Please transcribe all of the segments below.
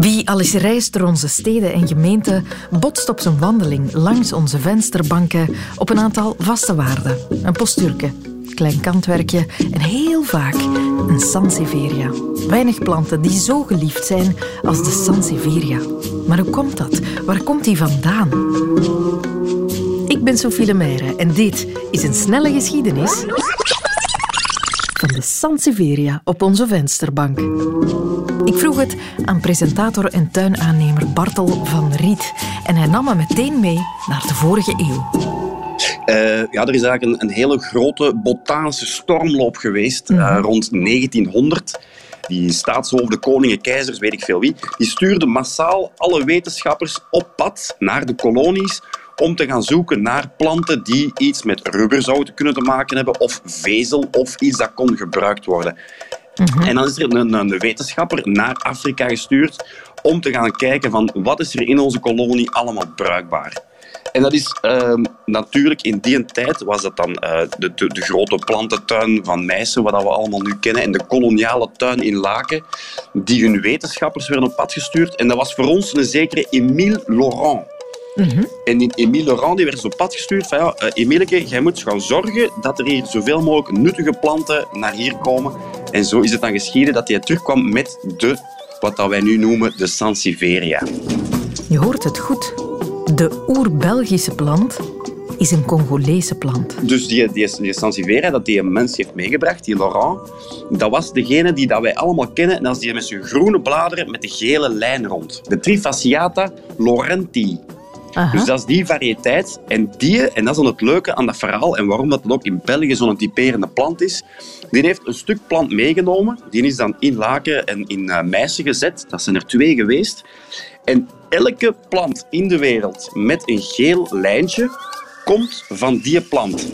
Wie al eens reist door onze steden en gemeenten, botst op zijn wandeling langs onze vensterbanken op een aantal vaste waarden. Een postuurke, klein kantwerkje en heel vaak een Sansevieria. Weinig planten die zo geliefd zijn als de Sansevieria. Maar hoe komt dat? Waar komt die vandaan? Ik ben Sophie Lemaire en dit is een snelle geschiedenis van de Sansevieria op onze vensterbank. Ik vroeg het aan presentator en tuinaannemer Bartel van Riet en hij nam me meteen mee naar de vorige eeuw. Uh, ja, er is eigenlijk een, een, hele grote botanische stormloop geweest uh, rond 1900. Die staatshoofden, koningen, keizers, weet ik veel wie, die stuurden massaal alle wetenschappers op pad naar de kolonies om te gaan zoeken naar planten die iets met rubber zouden kunnen te maken hebben, of vezel, of iets dat kon gebruikt worden. Mhm. En dan is er een, een, wetenschapper naar Afrika gestuurd om te gaan kijken van wat is er in onze kolonie allemaal bruikbaar. En dat is uh, natuurlijk in die tijd was dat dan uh, de, de, de, grote plantentuin van Meissen, wat we allemaal nu kennen, en de koloniale tuin in Laken, die hun wetenschappers werden op pad gestuurd. En dat was voor ons een zekere Émile Laurent. Mhm. En die Emile Laurent die werd zo pad gestuurd van ja, uh, Emileke, jij moet gaan zorgen dat er hier zoveel mogelijk nuttige planten naar hier komen. En zo is het dan geschieden dat hij terugkwam met de, wat dat wij nu noemen, de Sansevieria. Je hoort het goed. De oer-Belgische plant is een Congolese plant. Dus die, die, die Sansevieria dat die een mens heeft meegebracht, die Laurent, dat was degene die dat wij allemaal kennen. En dat is die met zijn groene bladeren met de gele lijn rond. De Trifasciata Dus dat is die variëteit. En die, en dat is dan het leuke aan dat verhaal en waarom dat ook in België zo'n typerende plant is, die heeft een stuk plant meegenomen. Die is dan in Laken en in uh, Meissen gezet. Dat zijn er twee geweest. En elke plant in de wereld met een geel lijntje komt van die plant.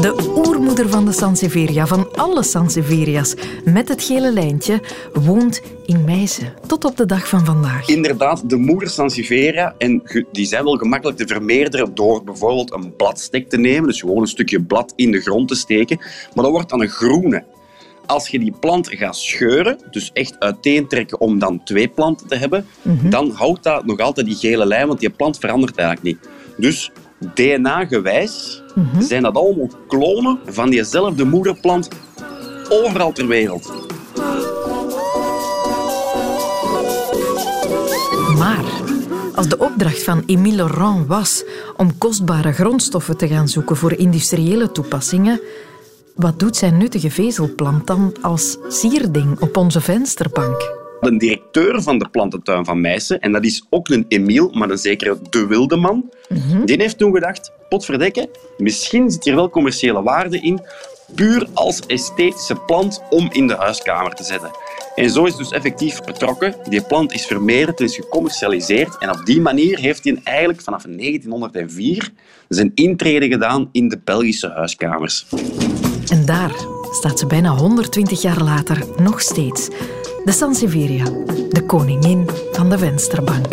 De oermoeder van de Sansevieria, van alle Sanseveria's, met het gele lijntje, woont in Meissen, tot op de dag van vandaag. Inderdaad, de moeder Sansevieria, en die zijn wel gemakkelijk te vermeerderen door bijvoorbeeld een bladstek te nemen, dus gewoon een stukje blad in de grond te steken, maar dat wordt dan een groene. Als je die plant gaat scheuren, dus echt uiteentrekken om dan twee planten te hebben, mhm. dan houdt dat nog altijd die gele lijn, want die plant verandert eigenlijk niet. Dus DNA-gewijs mhm. zijn dat allemaal klonen van diezelfde moederplant overal ter wereld. Maar als de opdracht van Émile Laurent was om kostbare grondstoffen te gaan zoeken voor industriële toepassingen, wat doet zijn nuttige vezelplant dan als sierding op onze vensterbank? De directeur van de plantentuin van Meissen, en dat is ook een Emiel, maar een zekere De Wildeman, mm die heeft toen gedacht, potverdekken, misschien zit hier wel commerciële waarde in, puur als esthetische plant om in de huiskamer te zetten. En zo is dus effectief vertrokken. Die plant is vermeerderd, is gecommercialiseerd. En op die manier heeft hij eigenlijk vanaf 1904 zijn intrede gedaan in de Belgische huiskamers. En daar staat ze bijna 120 jaar later nog steeds de Sansevieria, de koningin van de vensterbank.